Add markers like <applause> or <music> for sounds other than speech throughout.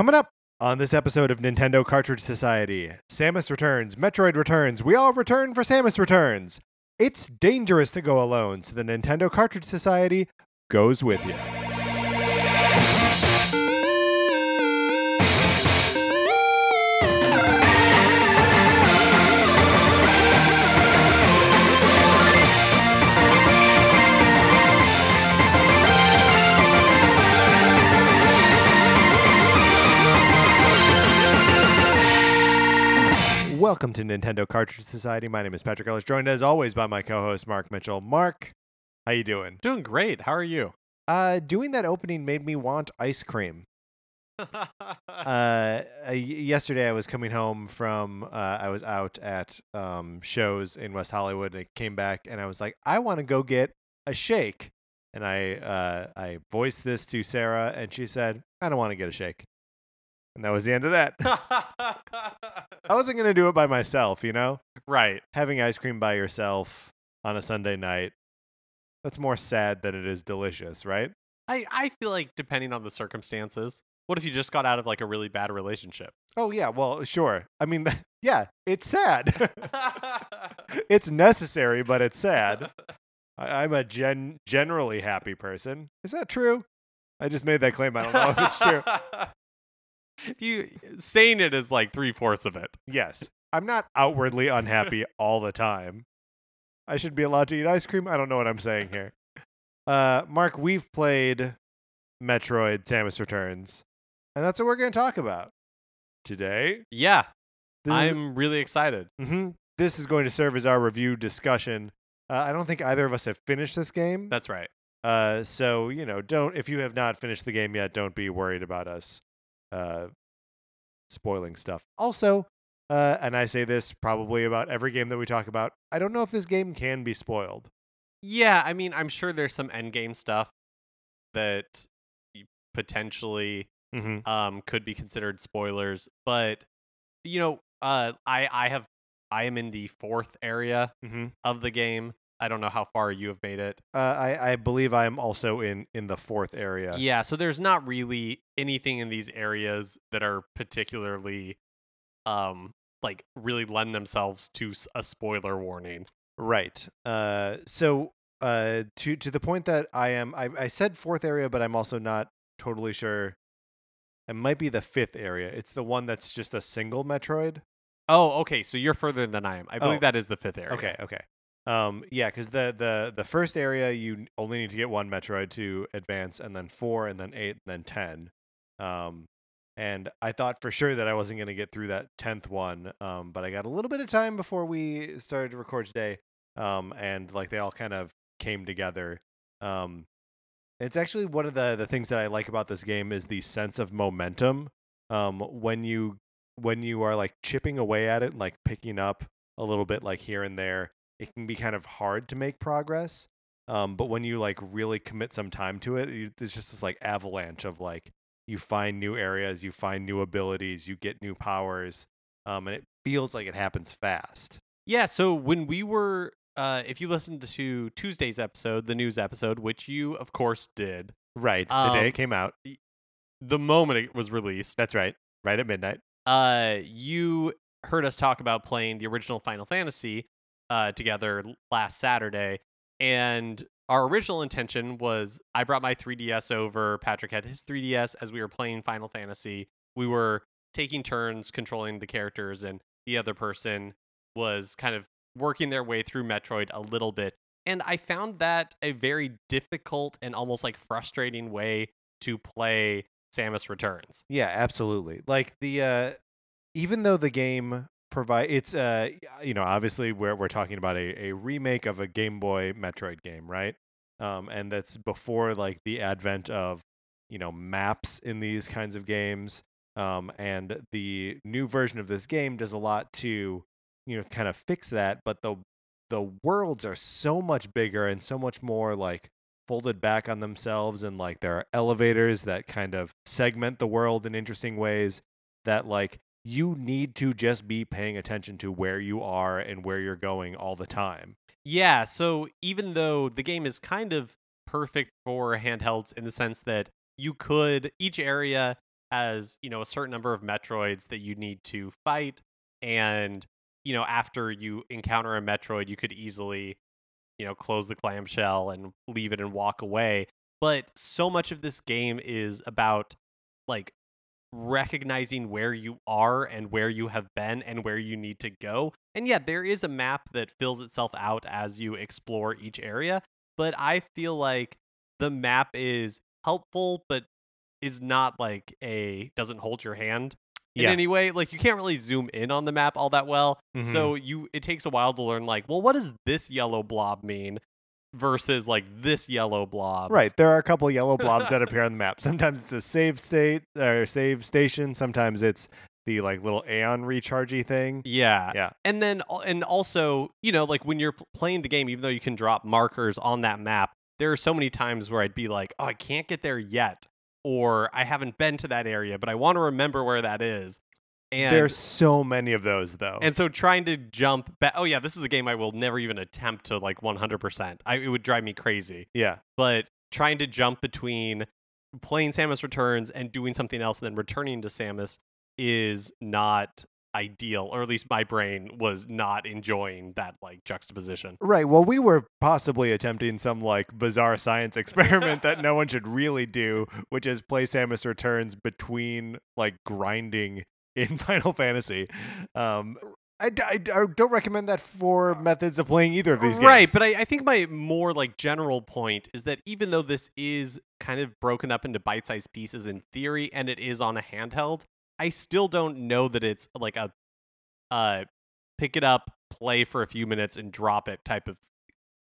Coming up on this episode of Nintendo Cartridge Society, Samus returns, Metroid returns, we all return for Samus returns. It's dangerous to go alone, so the Nintendo Cartridge Society goes with you. Welcome to Nintendo Cartridge Society. My name is Patrick Ellis, joined as always by my co-host Mark Mitchell. Mark, how you doing? Doing great. How are you? Uh, doing that opening made me want ice cream. <laughs> Uh, yesterday I was coming home from uh, I was out at um, shows in West Hollywood and I came back and I was like I want to go get a shake and I uh, I voiced this to Sarah and she said I don't want to get a shake and that was the end of that. <laughs> I wasn't gonna do it by myself, you know. right. Having ice cream by yourself on a Sunday night that's more sad than it is delicious, right? I, I feel like depending on the circumstances, what if you just got out of like a really bad relationship? Oh yeah, well sure. I mean, <laughs> yeah, it's sad. <laughs> it's necessary, but it's sad. I, I'm a gen- generally happy person. Is that true? I just made that claim. I don't know if it's true. <laughs> you saying it is like three fourths of it. Yes, I'm not outwardly unhappy <laughs> all the time. I should be allowed to eat ice cream. I don't know what I'm saying here. Uh, Mark, we've played Metroid: Samus Returns, and that's what we're going to talk about today. Yeah, This I'm really excited. hmm This is going to serve as our review discussion. Uh, I don't think either of us have finished this game. That's right. Uh, so you know, don't if you have not finished the game yet, don't be worried about us uh, spoiling stuff. Also, uh, and I say this probably about every game that we talk about. I don't know if this game can be spoiled. Yeah, I mean, I'm sure there's some end game stuff that potentially Mm-hmm. um could be considered spoilers, but you know, uh I I have I am in the fourth area Mm-hmm. of the game. I don't know how far you have made it. Uh, I I believe I am also in in the fourth area. Yeah, so there's not really anything in these areas that are particularly um like really lend themselves to a spoiler warning. Right. Uh, so uh, to to the point that I am, I, I said fourth area, but I'm also not totally sure. It might be the fifth area. It's the one that's just a single Metroid. Oh, okay, so you're further than I am. I believe Oh. that is the fifth area. Okay, okay. Um, yeah, because the the the first area you only need to get one Metroid to advance, and then four, and then eight, and then ten. Um, and I thought for sure that I wasn't going to get through that tenth one. Um, but I got a little bit of time before we started to record today. Um, and like they all kind of came together. Um, it's actually one of the the things that I like about this game is the sense of momentum. Um, when you when you are like chipping away at it and like picking up a little bit like here and there, it can be kind of hard to make progress. Um, but when you like really commit some time to it, you, there's just this like avalanche of like you find new areas, you find new abilities, you get new powers, um, and it feels like it happens fast. Yeah, so when we were uh if you listened to Tuesday's episode, the news episode, which you of course did, Right, the day Um, it came out. the moment it was released, That's right, right at midnight. uh you heard us talk about playing the original Final Fantasy uh together last Saturday and our original intention was I brought my 3DS over, Patrick had his 3DS as we were playing Final Fantasy. We were taking turns controlling the characters and the other person was kind of working their way through Metroid a little bit. And I found that a very difficult and almost like frustrating way to play Samus Returns. Yeah, absolutely. Like the uh even though the game provide it's uh you know, obviously we're we're talking about a, a remake of a Game Boy Metroid game, right? Um and that's before like the advent of, you know, maps in these kinds of games. Um and the new version of this game does a lot to, you know, kind of fix that, but the the worlds are so much bigger and so much more like folded back on themselves and like there are elevators that kind of segment the world in interesting ways that like you need to just be paying attention to where you are and where you're going all the time. Yeah, so even though the game is kind of perfect for handhelds in the sense that you could each area has you know a certain number of Metroids that you need to fight, and you know after you encounter a Metroid, you could easily you know close the clamshell and leave it and walk away. But so much of this game is about like recognizing where you are and where you have been and where you need to go. And yeah, there is a map that fills itself out as you explore each area, but I feel like the map is helpful but is not like a doesn't hold your hand in Yeah. any way. Like you can't really zoom in on the map all that well. Mhm. So you it takes a while to learn like, well, what does this yellow blob mean versus like this yellow blob. Right. There are a couple yellow blobs that appear on the map. Sometimes it's a save state or save station. Sometimes it's the like little Aeon rechargey thing. Yeah. Yeah. And then and also, you know, like when you're playing the game even though you can drop markers on that map, there are so many times where I'd be like, "Oh, I can't get there yet." Or I haven't been to that area, but I want to remember where that is. And There's so many of those though. and so trying to jump back. Oh yeah, this is a game I will never even attempt to like 100%. I, it would drive me crazy. yeah. But trying to jump between playing Samus Returns and doing something else and then returning to Samus is not ideal, or at least my brain was not enjoying that like juxtaposition. Right. Well, we were possibly attempting some like bizarre science <laughs> experiment that no one should really do, which is play Samus Returns between like grinding in <laughs> Final Fantasy. Um, I, I I don't recommend that for methods of playing either of these games. Right, but I, I think my more like general point is that even though this is kind of broken up into bite-sized pieces in theory, and it is on a handheld, I still don't know that it's like a uh pick it up, play for a few minutes, and drop it type of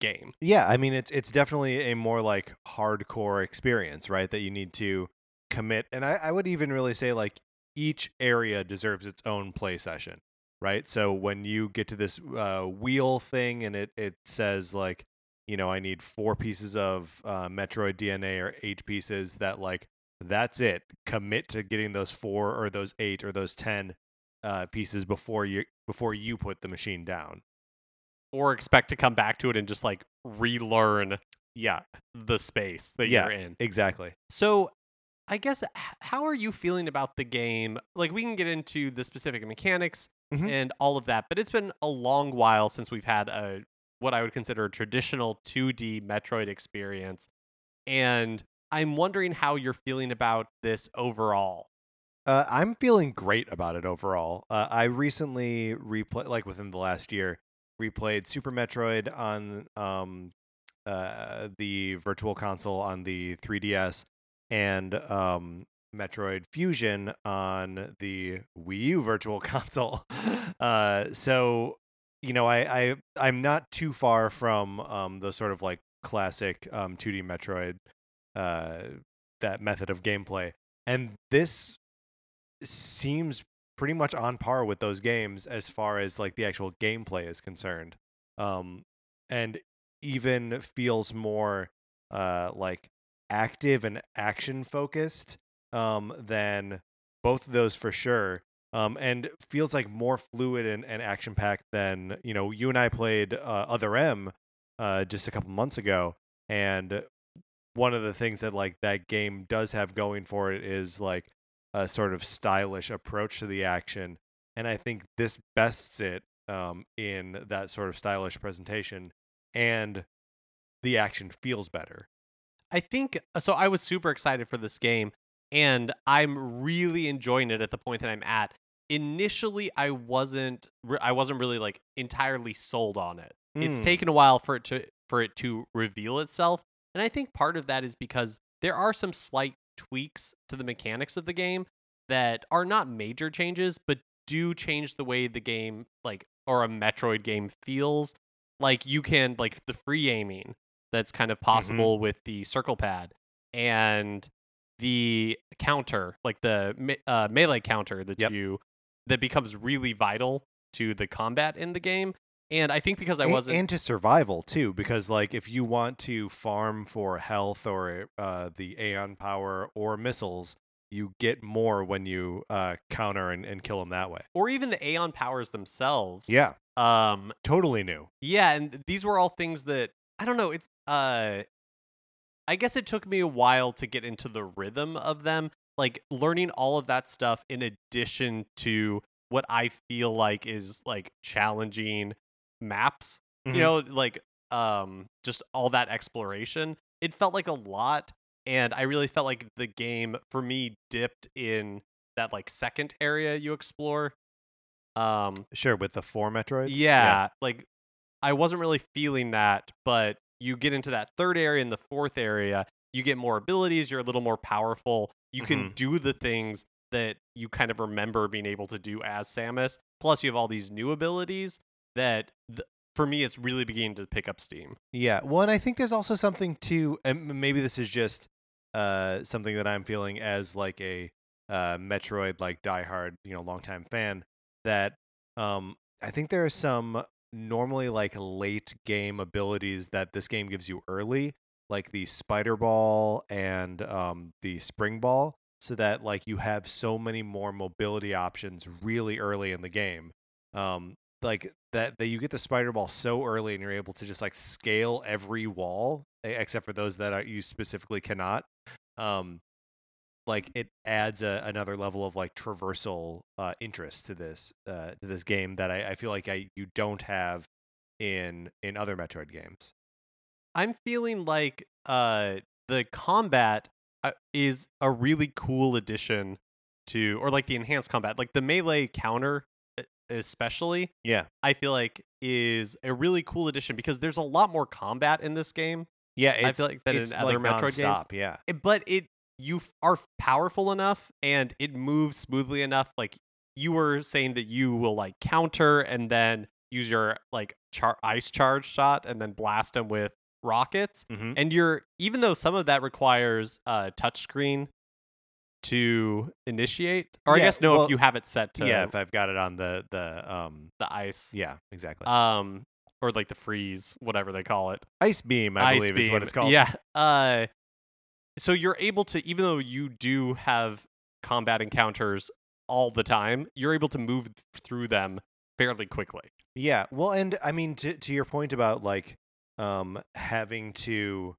game. Yeah, I mean it's it's definitely a more like hardcore experience, right? That you need to commit, and I, I would even really say like each area deserves its own play session, right? So when you get to this uh, wheel thing, and it it says like, you know, I need four pieces of uh, Metroid DNA or eight pieces. That like that's it. Commit to getting those four or those eight or those ten uh, pieces before you before you put the machine down. Or expect to come back to it and just like relearn Yeah, the space that Yeah. you're in. exactly. So, I guess how are you feeling about the game? Like we can get into the specific mechanics Mhm. and all of that, but it's been a long while since we've had a what I would consider a traditional 2D Metroid experience. And I'm wondering how you're feeling about this overall. Uh, I'm feeling great about it overall. Uh, I recently replayed, like within the last year, replayed Super Metroid on um, uh, the Virtual Console on the 3DS and um, Metroid Fusion on the Wii U Virtual <laughs> Console. Uh, so you know, I, I I'm not too far from um, the sort of like classic um, 2D Metroid uh, that method of gameplay, and this seems pretty much on par with those games as far as like the actual gameplay is concerned um and even feels more uh like active and action focused um than both of those for sure um and feels like more fluid and, and action packed than you know you and i played uh, other m uh just a couple months ago and one of the things that like that game does have going for it is like a sort of stylish approach to the action and i think this bests it um, in that sort of stylish presentation and the action feels better I think so. I was super excited for this game, and I'm really enjoying it at the point that I'm at. Initially, I wasn't. I wasn't really like entirely sold on it. It's Mm. taken a while for it to for it to reveal itself, and I think part of that is because there are some slight tweaks to the mechanics of the game that are not major changes, but do change the way the game like or a Metroid game feels. Like you can like the free aiming that's kind of possible with the circle pad and the counter, like the me- uh, melee counter that Yep. you that becomes really vital to the combat in the game. And I think because I wasn't and to survival too because like if you want to farm for health or uh, the aeon power or missiles you get more when you uh, counter and, and kill them that way or even the Aeon powers themselves. yeah Um totally new yeah, and these were all things that I don't know, it's uh I guess it took me a while to get into the rhythm of them like learning all of that stuff in addition to what I feel like is like challenging maps. Mhm. You know, like um just all that exploration. It felt like a lot and I really felt like the game for me dipped in that like second area you explore. Um Sure, with the four Metroids. yeah, like I wasn't really feeling that, but you get into that third area and the fourth area, you get more abilities, you're a little more powerful. You can Mhm. do the things that you kind of remember being able to do as Samus. Plus you have all these new abilities that th- for me it's really beginning to pick up steam. Yeah. Well, and I think there's also something to, and maybe this is just uh, something that I'm feeling as like a uh, Metroid like diehard, you know, longtime fan. That um, I think there are some normally like late game abilities that this game gives you early, like the Spider Ball and um, the Spring Ball, so that like you have so many more mobility options really early in the game. Um, like that that you get the spider ball so early and you're able to just like scale every wall except for those that are, you specifically cannot um like it adds a, another level of like traversal uh interest to this uh to this game that I, I feel like I you don't have in in other Metroid games. I'm feeling like uh the combat uh, is a really cool addition to or like the enhanced combat. Like the melee counter especially Yeah. I feel like is a really cool addition because there's a lot more combat in this game, Yeah, I it's, feel like that in other like Metroid games- Yeah. Eh, but it you f- are powerful enough and it moves smoothly enough like you were saying that you will like counter and then use your like char- ice charge shot and then blast them with rockets Mm-hmm. and you're even though some of that requires a uh touchscreen to initiate or i guess no well, if you have it set to yeah, if I've got it on the the um the ice yeah, exactly. um or like the freeze whatever they call it Ice beam, I Ice believe is what it's called. Yeah. Uh so you're able to even though you do have combat encounters all the time, you're able to move through them fairly quickly. Yeah, well, and I mean to to your point about like um having to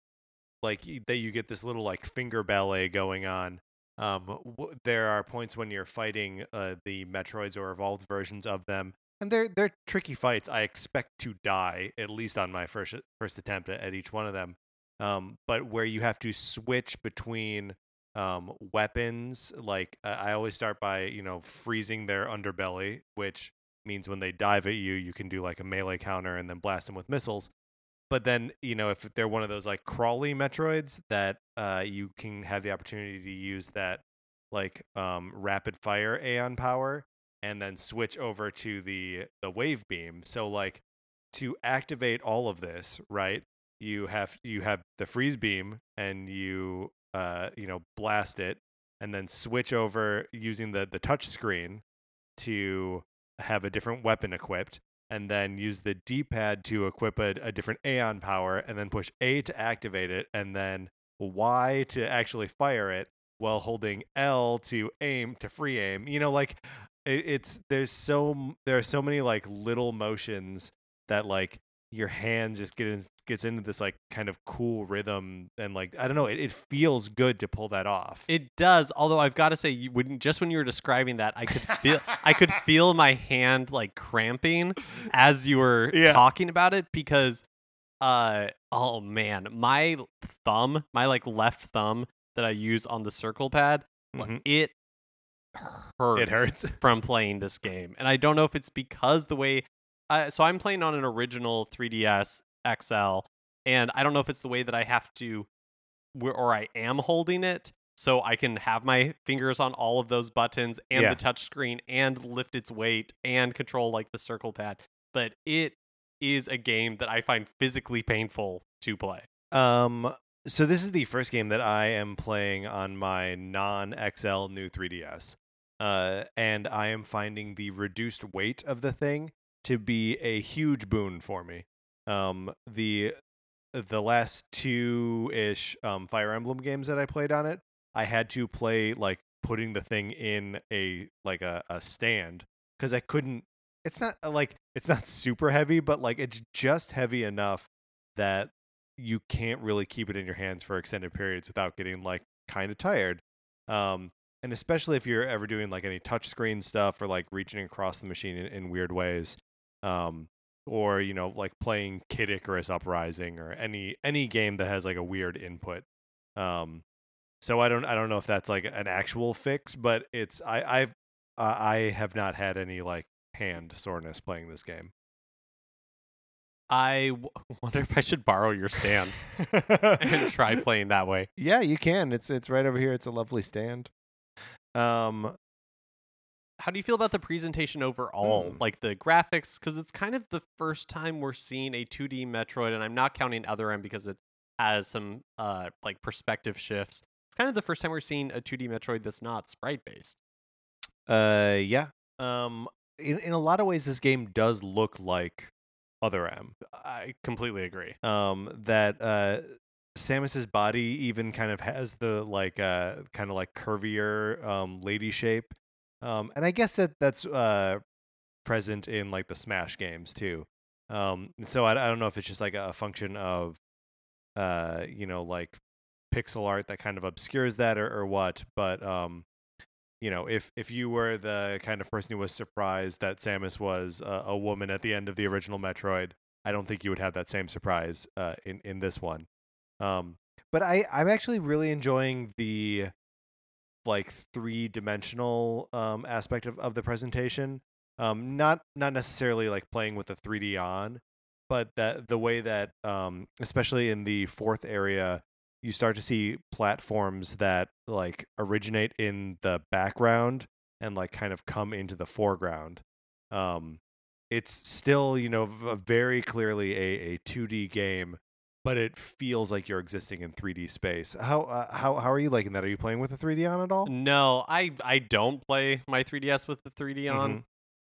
like that you get this little like finger ballet going on. Um, w- there are points when you're fighting uh, the Metroids or evolved versions of them, and they're they're tricky fights. I expect to die at least on my first first attempt at, at each one of them. Um, but where you have to switch between um weapons, like I always start by you know freezing their underbelly, which means when they dive at you, you can do like a melee counter and then blast them with missiles. But then, you know, if they're one of those like crawly Metroids that uh, you can have the opportunity to use that like um, rapid fire Aeon power and then switch over to the the wave beam. So like to activate all of this, right? You have you have the freeze beam and you uh you know blast it and then switch over using the the touch screen to have a different weapon equipped and then use the D-pad to equip a, a different Aeon power and then push A to activate it and then Y to actually fire it while holding L to aim to free aim. You know like it, it's there's so there are so many like little motions that like your hands just get in, gets into this like kind of cool rhythm and like I don't know it, it feels good to pull that off. It does, although I've got to say you when just when you were describing that, I could feel I could <laughs> feel my hand like cramping as you were Yeah. talking about it because uh oh man, my thumb, my like left thumb that I use on the circle pad, Mhm. it hurts. It hurts. from playing this game. And I don't know if it's because the way uh, so I'm playing on an original 3DS XL and I don't know if it's the way that I have to or I am holding it so I can have my fingers on all of those buttons and Yeah. the touch screen and lift its weight and control like the circle pad. But it is a game that I find physically painful to play. Um, so this is the first game that I am playing on my non-XL new 3DS. Uh, and I am finding the reduced weight of the thing to be a huge boon for me. Um, the the last two ish um, Fire Emblem games that I played on it, I had to play like putting the thing in a like a, a stand because I couldn't. It's not uh, like it's not super heavy, but like it's just heavy enough that you can't really keep it in your hands for extended periods without getting like kind of tired. Um, and especially if you're ever doing like any touchscreen stuff or like reaching across the machine in, in weird ways, um, or you know like playing Kid Icarus Uprising or any any game that has like a weird input. Um, so I don't I don't know if that's like an actual fix, but it's I I've uh, I have not had any like hand soreness playing this game. I w- <laughs> wonder if I should borrow your stand and try <laughs> playing that way. Yeah, you can. It's it's right over here. It's a lovely stand. Um, How do you feel about the presentation overall? Hmm. Like the graphics, because it's kind of the first time we're seeing a 2D Metroid, and I'm not counting Other M because it has some uh like perspective shifts. It's kind of the first time we're seeing a 2D Metroid that's not sprite based. uh, yeah. Um, in in a lot of ways, this game does look like Other M. I completely agree. Um, that uh, Samus's body even kind of has the like uh kind of like curvier um lady shape. Um, and I guess that that's uh present in like the Smash games too. Um, so I, I don't know if it's just like a function of uh you know like pixel art that kind of obscures that or, or what, but um you know, if if you were the kind of person who was surprised that Samus was a, a woman at the end of the original Metroid, I don't think you would have that same surprise uh, in in this one. Um, but I I'm actually really enjoying the like three dimensional um, aspect of, of the presentation. Um, not not necessarily like playing with the 3D on, but that the way that um, especially in the fourth area you start to see platforms that like originate in the background and like kind of come into the foreground. Um, it's still you know v- very clearly a, a 2D game, but it feels like you're existing in 3D space. How uh, how how are you liking that? Are you playing with the 3D on at all? No, I I don't play my 3DS with the 3D on. Mhm.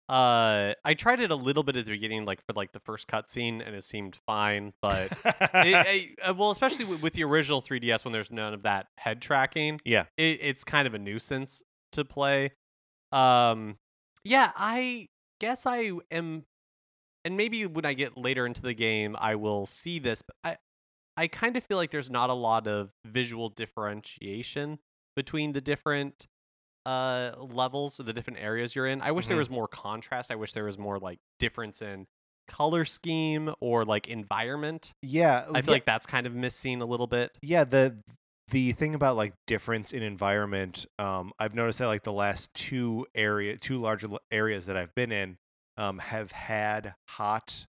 Uh, I tried it a little bit at the beginning, like for like the first cutscene, and it seemed fine. But it, <laughs> I- uh, well, especially with, with the original 3DS when there's none of that head tracking, yeah. it, it's kind of a nuisance to play. Um, yeah, I guess I am, and maybe when I get later into the game, I will see this. But I, I kind of feel like there's not a lot of visual differentiation between the different uh levels or the different areas you're in. I wish there Mhm. was more contrast. I wish there was more like difference in color scheme or like environment. Yeah. I feel like that's kind of missing a little bit. yeah the the thing about like difference in environment um i've noticed that like the last two area two larger areas that i've been in um have had hot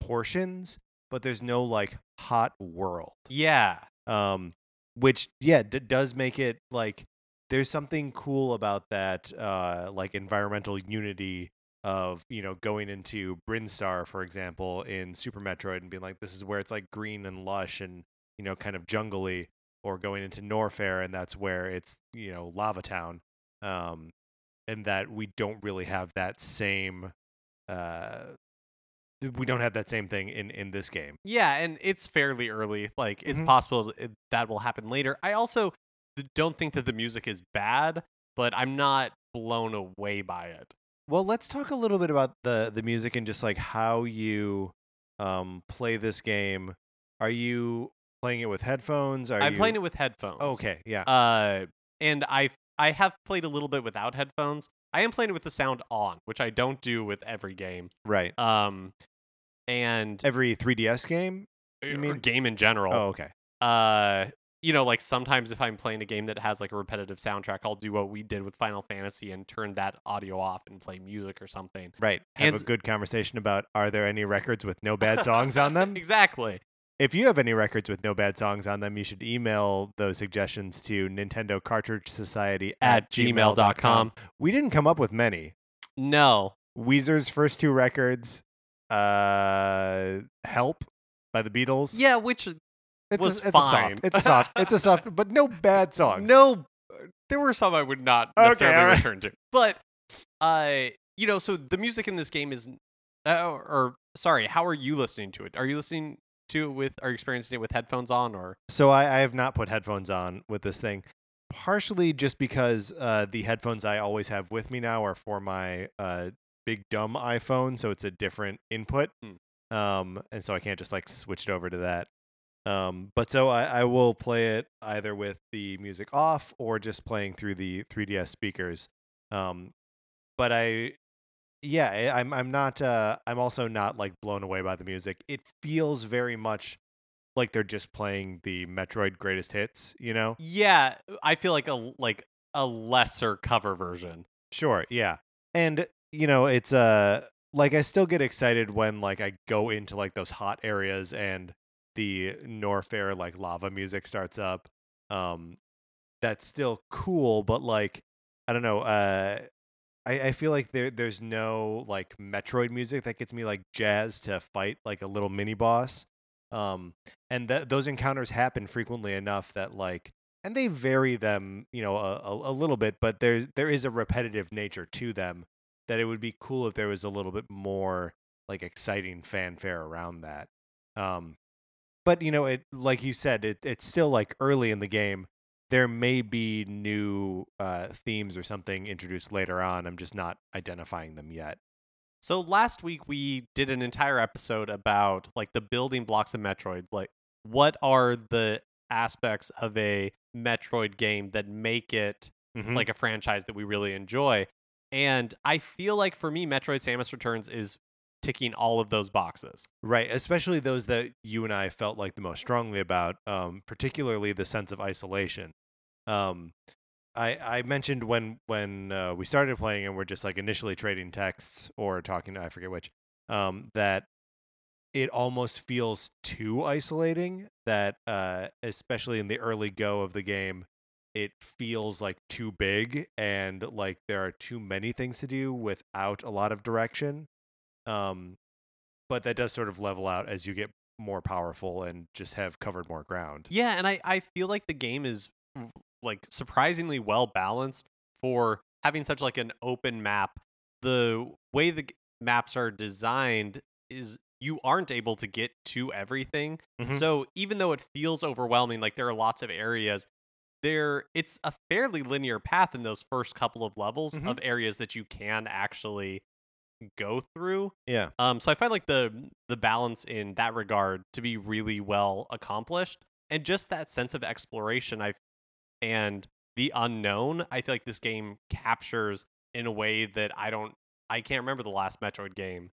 portions but there's no like hot world Yeah. um which yeah d- does make it like there's something cool about that uh like environmental unity of you know going into Brinstar for example in Super Metroid and being like this is where it's like green and lush and you know kind of jungly or going into Norfair and that's where it's you know Lava Town um and that we don't really have that same uh we don't have that same thing in in this game Yeah, and it's fairly early. Like it's Mhm. possible that will happen later. I also don't think that the music is bad, but I'm not blown away by it. Well, let's talk a little bit about the the music and just like how you um play this game. Are you playing it with headphones? Are I'm you... playing it with headphones. Okay, yeah. Uh, and I I have played a little bit without headphones. I am playing with the sound on, which I don't do with every game. right. Um, and Every 3DS game? you mean- game in general. Oh, okay. uh you know like sometimes if i'm playing a game that has like a repetitive soundtrack i'll do what we did with final fantasy and turn that audio off and play music or something Right. Have And- a good conversation about are there any records with no bad <laughs> songs on them? exactly If you have any records with no bad songs on them, you should email those suggestions to Nintendo Cartridge Society at gmail.com We didn't come up with many. no Weezer's first two records, uh, "Help" by the Beatles. yeah which it's was a, it's A fine. soft, it's a soft. It's a soft, but no <laughs> bad songs. no there were some i would not Okay, necessarily alright. return to but uh you know so the music in this game is uh, or sorry how are you listening to it are you listening to it with are you experiencing it with headphones on or So I, I have not put headphones on with this thing, partially just because uh, the headphones I always have with me now are for my uh, big dumb iPhone, so it's a different input, Hmm. um, and so I can't just like switch it over to that. Um, but so I, I will play it either with the music off or just playing through the 3DS speakers. Um, but I, yeah, I- I'm I'm not. Uh, I'm also not like blown away by the music. It feels very much like they're just playing the Metroid greatest hits. You know? Yeah, I feel like a like a lesser cover version. Sure, yeah. And you know, it's uh like I still get excited when like I go into like those hot areas and the Norfair like lava music starts up. Um that's still cool, but like I don't know, uh I, I feel like there there's no like Metroid music that gets me like jazzed to fight like a little mini boss. Um and th- those encounters happen frequently enough that like and they vary them, you know, a, a, a little bit, but there's there is a repetitive nature to them that it would be cool if there was a little bit more like exciting fanfare around that. Um, but you know, it like you said, it it's still like early in the game. There may be new uh, themes or something introduced later on. I'm just not identifying them yet. So last week we did an entire episode about like the building blocks of Metroid. Like what are the aspects of a Metroid game that make it Mhm. like a franchise that we really enjoy? And I feel like for me Metroid Samus Returns is ticking all of those boxes. Right, especially those that you and I felt like the most strongly about, um, particularly the sense of isolation. Um, I I mentioned when when uh, we started playing and we're just like initially trading texts or talking, I forget which, um, that it almost feels too isolating. That uh, especially in the early go of the game, it feels like too big and like there are too many things to do without a lot of direction. Um, but that does sort of level out as you get more powerful and just have covered more ground. Yeah, and I, I feel like the game is like surprisingly well balanced for having such like an open map. The way the g- maps are designed is you aren't able to get to everything. Mhm. So even though it feels overwhelming, like there are lots of areas, there it's a fairly linear path in those first couple of levels Mhm. of areas that you can actually go through. Yeah. Um, so I find like the the balance in that regard to be really well accomplished, and just that sense of exploration. I and the unknown. I feel like this game captures in a way that I don't. I can't remember the last Metroid game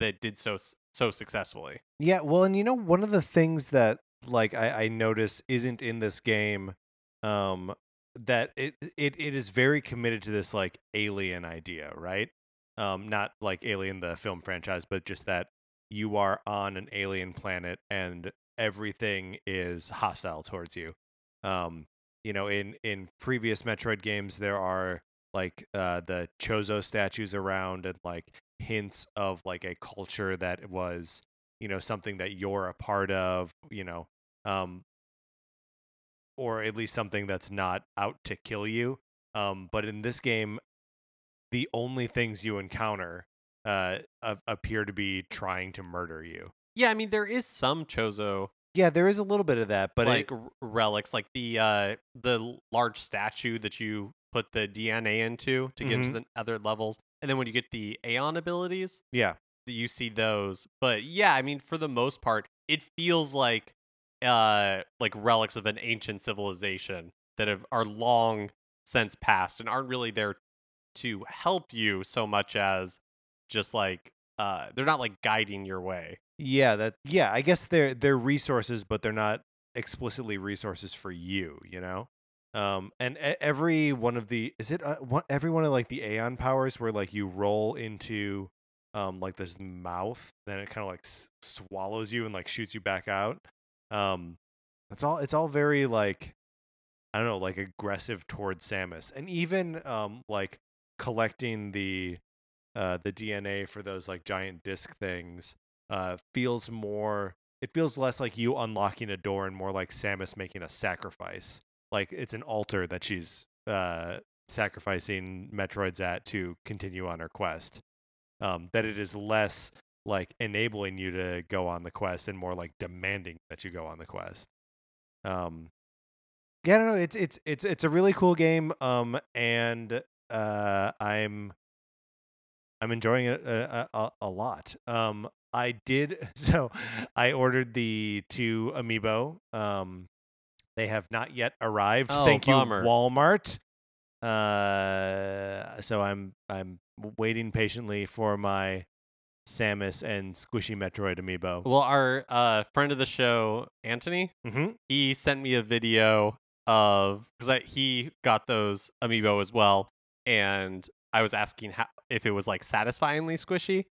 that did so so successfully. Yeah, well, and you know, one of the things that like I, I notice isn't in this game, um, that it, it it is very committed to this like alien idea, right? Um, not like Alien the film franchise, but just that you are on an alien planet and everything is hostile towards you. Um, you know, in in previous Metroid games, there are like uh, the Chozo statues around and like hints of like a culture that was you know something that you're a part of you know um or at least something that's not out to kill you um but in this game the only things you encounter uh appear to be trying to murder you Yeah, I mean there is some Chozo yeah there is a little bit of that but like it, relics, like the uh the large statue that you put the DNA into to get into Mhm. the other levels, and then when you get the Aeon abilities, yeah that you see those. But yeah, I mean, for the most part, it feels like uh like relics of an ancient civilization that have are long since past and aren't really there to help you so much as just like uh they're not like guiding your way. yeah that yeah i guess they're they're resources but they're not explicitly resources for you you know? Um and every one of the is it uh, one, every one of like the aeon powers where like you roll into um like this mouth then it kind of like s- swallows you and like shoots you back out. Um it's all it's all very like i don't know like aggressive towards samus. And even um like collecting the uh the dna for those like giant disc things uh feels more it feels less like you unlocking a door and more like samus making a sacrifice. Like it's an altar that she's uh sacrificing metroids at to continue on her quest. Um that it is less like enabling you to go on the quest and more like demanding that you go on the quest. Um yeah I don't know it's it's it's it's a really cool game um and uh i'm i'm enjoying it a, a, a lot um I did. <laughs> So I ordered the two amiibo. Um, they have not yet arrived. Oh, Thank bummer. you, Walmart. Uh, so I'm I'm waiting patiently for my Samus and Squishy Metroid amiibo. Well, our uh, friend of the show, Anthony, Mm-hmm. he sent me a video of because he got those amiibo as well, and I was asking how, if it was like satisfyingly squishy,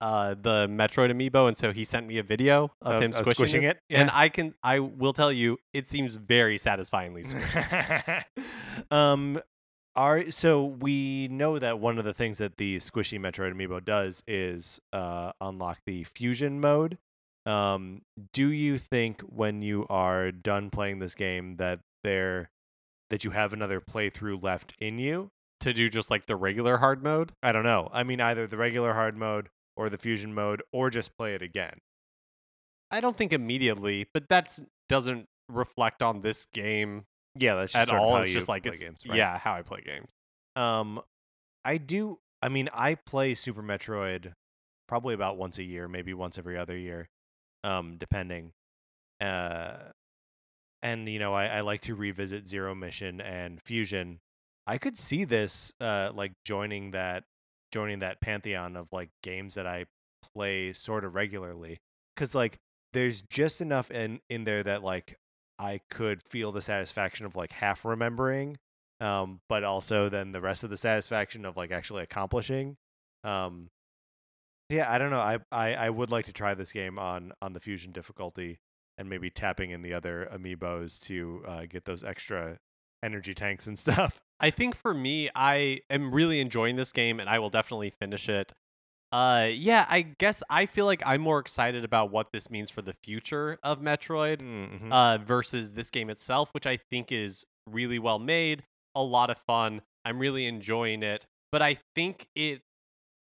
uh, the Metroid amiibo, and so he sent me a video of, Of- him of squishing, squishing it? and I can I will tell you it seems very satisfyingly squishy. <laughs> um are so we know that one of the things that the squishy metroid amiibo does is uh unlock the fusion mode um do you think when you are done playing this game that there that you have another playthrough left in you to do just like the regular hard mode. i don't know i mean either the regular hard mode or the fusion mode or just play it again I don't think immediately, but that's doesn't reflect on this game yeah that's just at all. how It's just like it's games, right? yeah how I play games. Um, I do. I mean, I play Super Metroid probably about once a year, maybe once every other year, um, depending. Uh, and you know, I, I like to revisit Zero Mission and Fusion. I could see this, uh, like joining that, joining that pantheon of like games that I play sort of regularly, because like there's just enough in in there that like I could feel the satisfaction of like half remembering um, but also then the rest of the satisfaction of like actually accomplishing. Um, yeah, I don't know. I, I I would like to try this game on on the fusion difficulty and maybe tapping in the other amiibos to uh, get those extra energy tanks and <laughs> stuff. I think for me, I am really enjoying this game, and I will definitely finish it. Uh, yeah, I guess I feel like I'm more excited about what this means for the future of Metroid Mm-hmm. uh, versus this game itself, which I think is really well made, a lot of fun. I'm really enjoying it, but I think it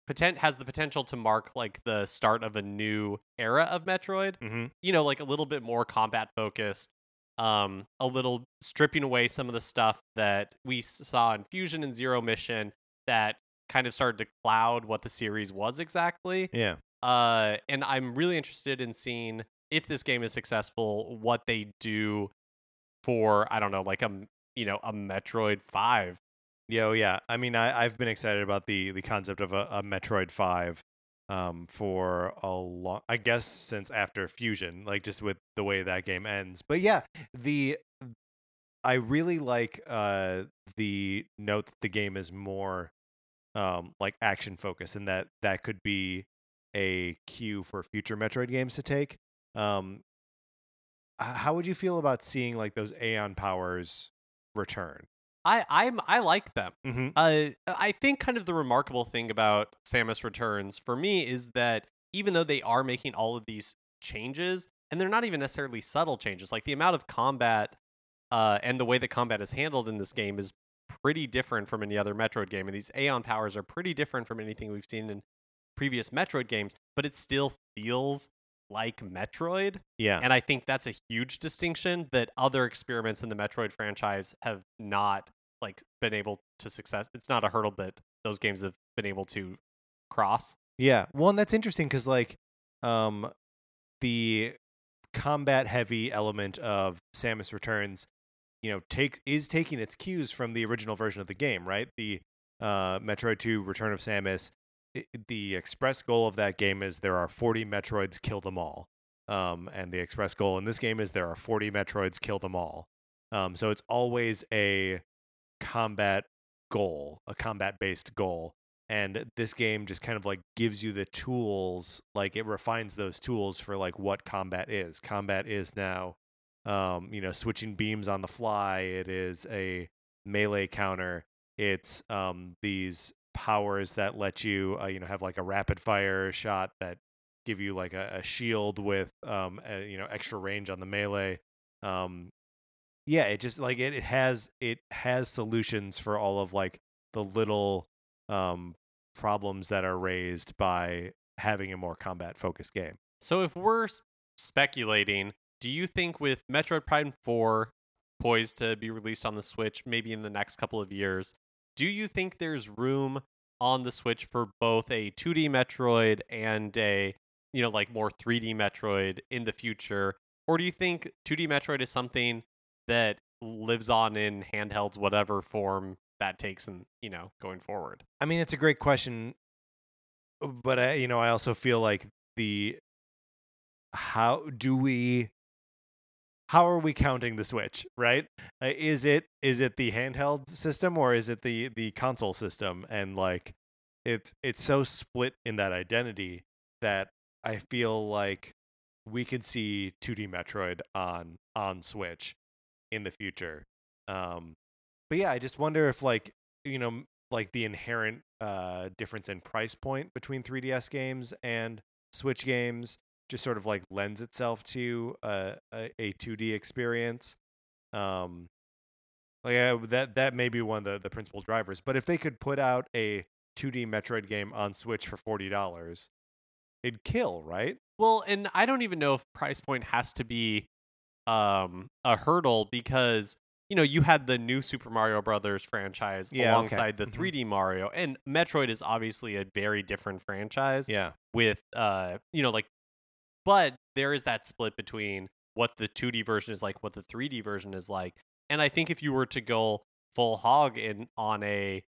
potent has the potential to mark like the start of a new era of Metroid. mm-hmm. You know, like a little bit more combat focused, um, a little stripping away some of the stuff that we saw in Fusion and Zero Mission that kind of started to cloud what the series was exactly. Yeah. Uh, and I'm really interested in seeing if this game is successful, what they do for I don't know, like a you know a Metroid Five. Yeah, oh, yeah. I mean, I, I've been excited about the the concept of a, a Metroid Five um, for a long, I guess, since after Fusion, like just with the way that game ends. But yeah, the I really like uh, the note that the game is more um, like action focused, and that that could be a cue for future Metroid games to take. Um, how would you feel about seeing like those Aeon powers return? I I'm I like them. Mm-hmm. Uh, I think kind of the remarkable thing about Samus Returns for me is that even though they are making all of these changes, and they're not even necessarily subtle changes, like the amount of combat uh, and the way that combat is handled in this game is pretty different from any other Metroid game, and these Aeon powers are pretty different from anything we've seen in previous Metroid games, but it still feels like Metroid. Yeah. And I think that's a huge distinction that other experiments in the Metroid franchise have not like been able to success. It's not a hurdle that those games have been able to cross. Yeah. Well, and that's interesting because like um the combat heavy element of Samus Returns, you know, takes is taking its cues from the original version of the game, right? The uh Metroid 2 Return of Samus. the express goal of that game is there are 40 Metroids, kill them all. Um and the express goal in this game is there are 40 Metroids, kill them all. Um so it's always a combat goal, a combat based goal and this game just kind of like gives you the tools like it refines those tools for like what combat is. Combat is now um you know switching beams on the fly it is a melee counter it's um these powers that let you uh, you know have like a rapid fire shot that give you like a, a shield with um a, you know extra range on the melee um yeah it just like it, it has it has solutions for all of like the little um, problems that are raised by having a more combat focused game. So if we're speculating, do you think with Metroid Prime 4 poised to be released on the Switch maybe in the next couple of years, do you think there's room on the Switch for both a 2D Metroid and a you know, like more 3D Metroid in the future, or do you think 2D Metroid is something that lives on in handhelds, whatever form that takes, and you know, going forward? I mean, it's a great question, but I, you know, I also feel like the how do we how are we counting the switch right? Uh, is it is it the handheld system or is it the the console system? And like it's it's so split in that identity that i feel like we could see 2d metroid on on switch in the future um but yeah i just wonder if like you know like the inherent uh difference in price point between 3ds games and switch games just sort of like lends itself to a, a, a 2D experience. Um, like uh, that that may be one of the, the principal drivers. But if they could put out a 2D Metroid game on Switch for forty dollars, it'd kill, right? Well, and I don't even know if price point has to be um a hurdle because you know you had the new Super Mario Brothers franchise Yeah, okay. alongside the Mhm. 3D Mario, and Metroid is obviously a very different franchise. Yeah, with uh you know like but there is that split between what the 2D version is like what the 3D version is like and I think if you were to go full hog in on a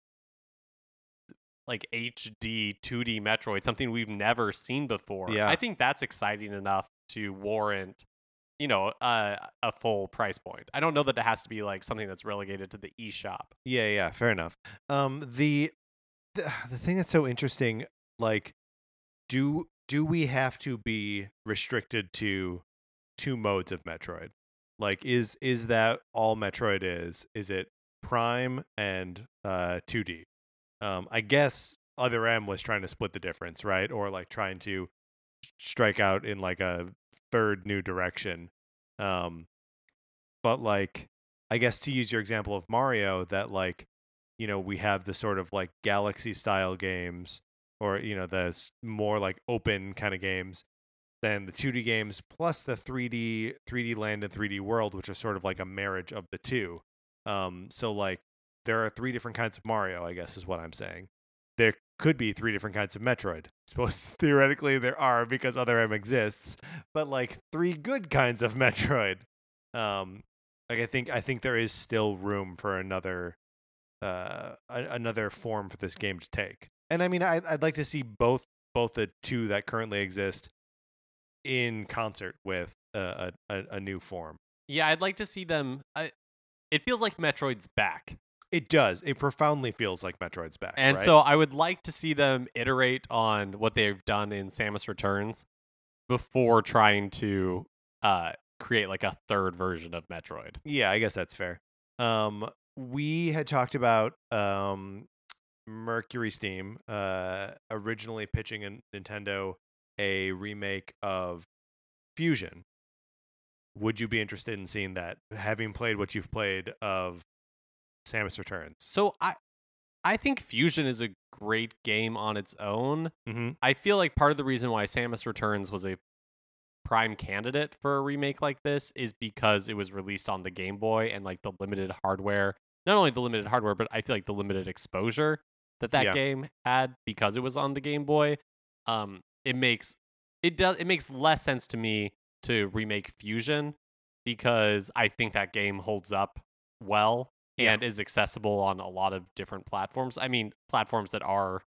like HD 2D Metroid something we've never seen before Yeah. I think that's exciting enough to warrant you know uh, a full price point I don't know that it has to be like something that's relegated to the eShop yeah, yeah. Fair enough. Um, the the, <sighs> the thing that's so interesting, like, do do we have to be restricted to two modes of Metroid? Like, is is that all Metroid is? Is it Prime and uh 2D? Um, I guess Other M was trying to split the difference, right? Or like trying to strike out in like a third new direction. Um, but like, I guess to use your example of Mario, that like, you know, we have the sort of like galaxy style games, or you know, the more like open kind of games than the 2D games, plus the 3D 3D Land and 3D World, which are sort of like a marriage of the two. Um, so like, there are three different kinds of Mario, I guess is what I'm saying. There could be three different kinds of Metroid. I <laughs> Suppose theoretically there are because Other M exists, but like three good kinds of <laughs> Metroid. Um, like I think I think there is still room for another uh a- another form for this game to take. And I mean I I'd like to see both both the two that currently exist in concert with a a, a- new form. yeah I'd like to see them I, it feels like Metroid's back It does. It profoundly feels like Metroid's back. And right? so I would like to see them iterate on what they've done in Samus Returns before trying to uh, create like a third version of Metroid. Yeah, I guess that's fair. Um, we had talked about um, Mercury Steam uh, originally pitching in Nintendo a remake of Fusion. Would you be interested in seeing that? Having played what you've played of Samus Returns. So I I think Fusion is a great game on its own. Mm-hmm. I feel like part of the reason why Samus Returns was a prime candidate for a remake like this is because it was released on the Game Boy and like the limited hardware. Not only the limited hardware, but I feel like the limited exposure that that Yeah. game had because it was on the Game Boy. Um, it makes it does it makes less sense to me to remake Fusion because I think that game holds up well Yeah. and is accessible on a lot of different platforms. I mean, platforms that are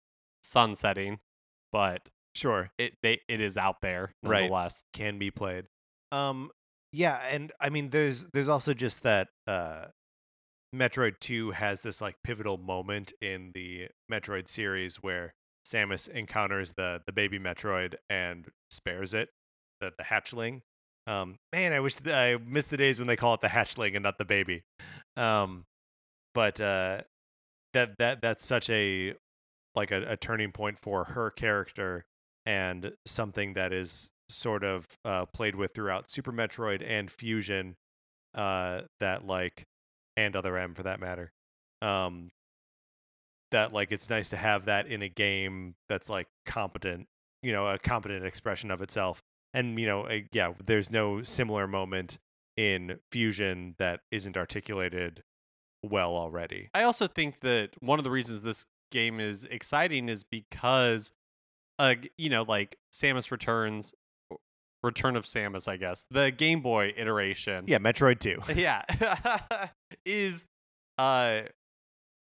sunsetting, but Sure. it they it is out there Right. nonetheless. can be played. Um yeah, and I mean there's there's also just that uh Metroid 2 has this like pivotal moment in the Metroid series where Samus encounters the the baby Metroid and spares it, the the hatchling. Um man, I wish th- I missed the days when they call it the hatchling and not the baby. Um but uh that that that's such a like a, a turning point for her character and something that is sort of uh, played with throughout Super Metroid and Fusion, uh, that like, and Other M for that matter. Um, that like it's nice to have that in a game that's like competent, you know, a competent expression of itself. And you know, yeah, there's no similar moment in Fusion that isn't articulated well already. I also think that one of the reasons this game is exciting is because uh you know like Samus Returns, Return of Samus, I guess, the Game Boy iteration, Yeah, Metroid 2. <laughs> yeah, <laughs> is uh,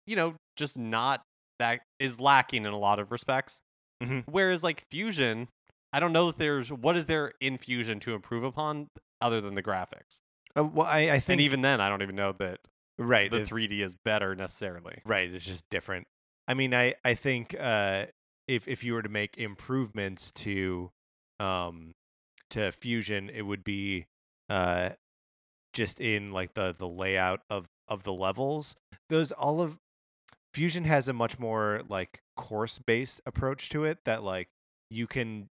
you know, just not that is lacking in a lot of respects. Mhm. Whereas like Fusion, I don't know that there's what is there in Fusion to improve upon other than the graphics. Uh, well, I, I think And even then, I don't even know that right. the it- 3D is better necessarily. Right, it's just different. I mean, I I think uh, if if you were to make improvements to um to Fusion, it would be uh just in like the the layout of of the levels. Those all of Fusion has a much more like course based approach to it that like you can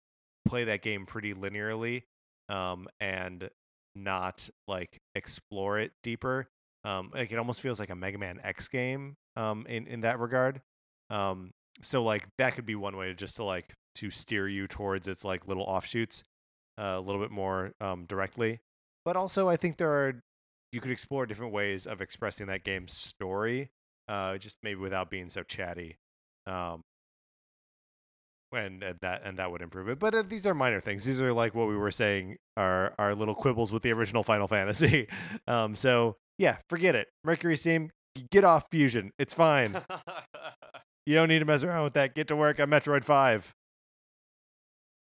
play that game pretty linearly um and not like explore it deeper um like it almost feels like a mega man x game um in in that regard um so like that could be one way to just to like to steer you towards its like little offshoots uh, a little bit more um directly but also i think there are you could explore different ways of expressing that game's story uh just maybe without being so chatty um and, and that and that would improve it but uh, these are minor things. These are like what we were saying are our little quibbles with the original final fantasy <laughs> um so yeah forget it mercury steam get off fusion it's fine <laughs> you don't need to mess around with that get to work on metroid 5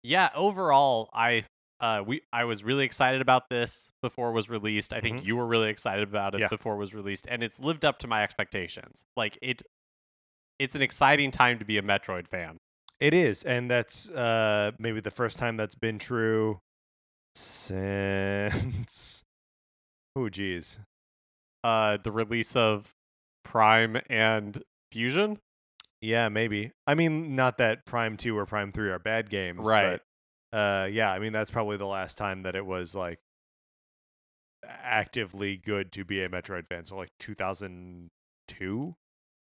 yeah, overall, I uh we I was really excited about this before it was released. I think Mhm. you were really excited about it Yeah. before it was released, and it's lived up to my expectations. Like it, it's an exciting time to be a Metroid fan. It is, and that's uh maybe the first time that's been true since. <laughs> Oh, geez. Uh, the release of Prime and Fusion, Yeah, maybe. I mean, not that Prime Two or Prime Three are bad games, Right. But, uh, yeah, I mean that's probably the last time that it was like actively good to be a Metroid fan. So like 2002,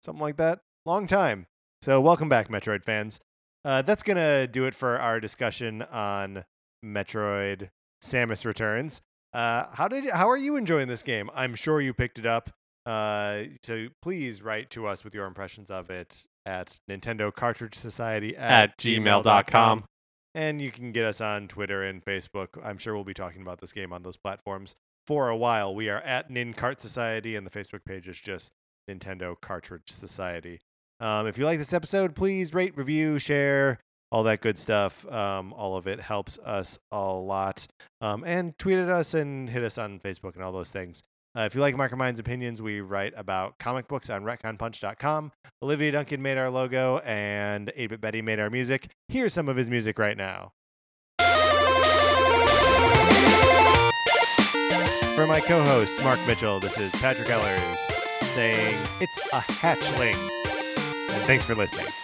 something like that. Long time. So welcome back, Metroid fans. Uh, that's gonna do it for our discussion on Metroid: Samus Returns. Uh, how did how are you enjoying this game? I'm sure you picked it up. Uh, so please write to us with your impressions of it at Nintendo Cartridge Society at gmail.com. And you can get us on Twitter and Facebook. I'm sure we'll be talking about this game on those platforms for a while. We are at NinCart Society, and the Facebook page is just Nintendo Cartridge Society. Um, if you like this episode, please rate, review, share, all that good stuff. Um, all of it helps us a lot. Um, and tweet at us and hit us on Facebook and all those things. Uh, if you like Marker Mind's opinions, we write about comic books on retconpunch.com. Olivia Duncan made our logo, and 8-Bit Betty made our music. Here's some of his music right now. For my co-host, Mark Mitchell, this is Patrick Ehlers saying, it's a hatchling. And thanks for listening.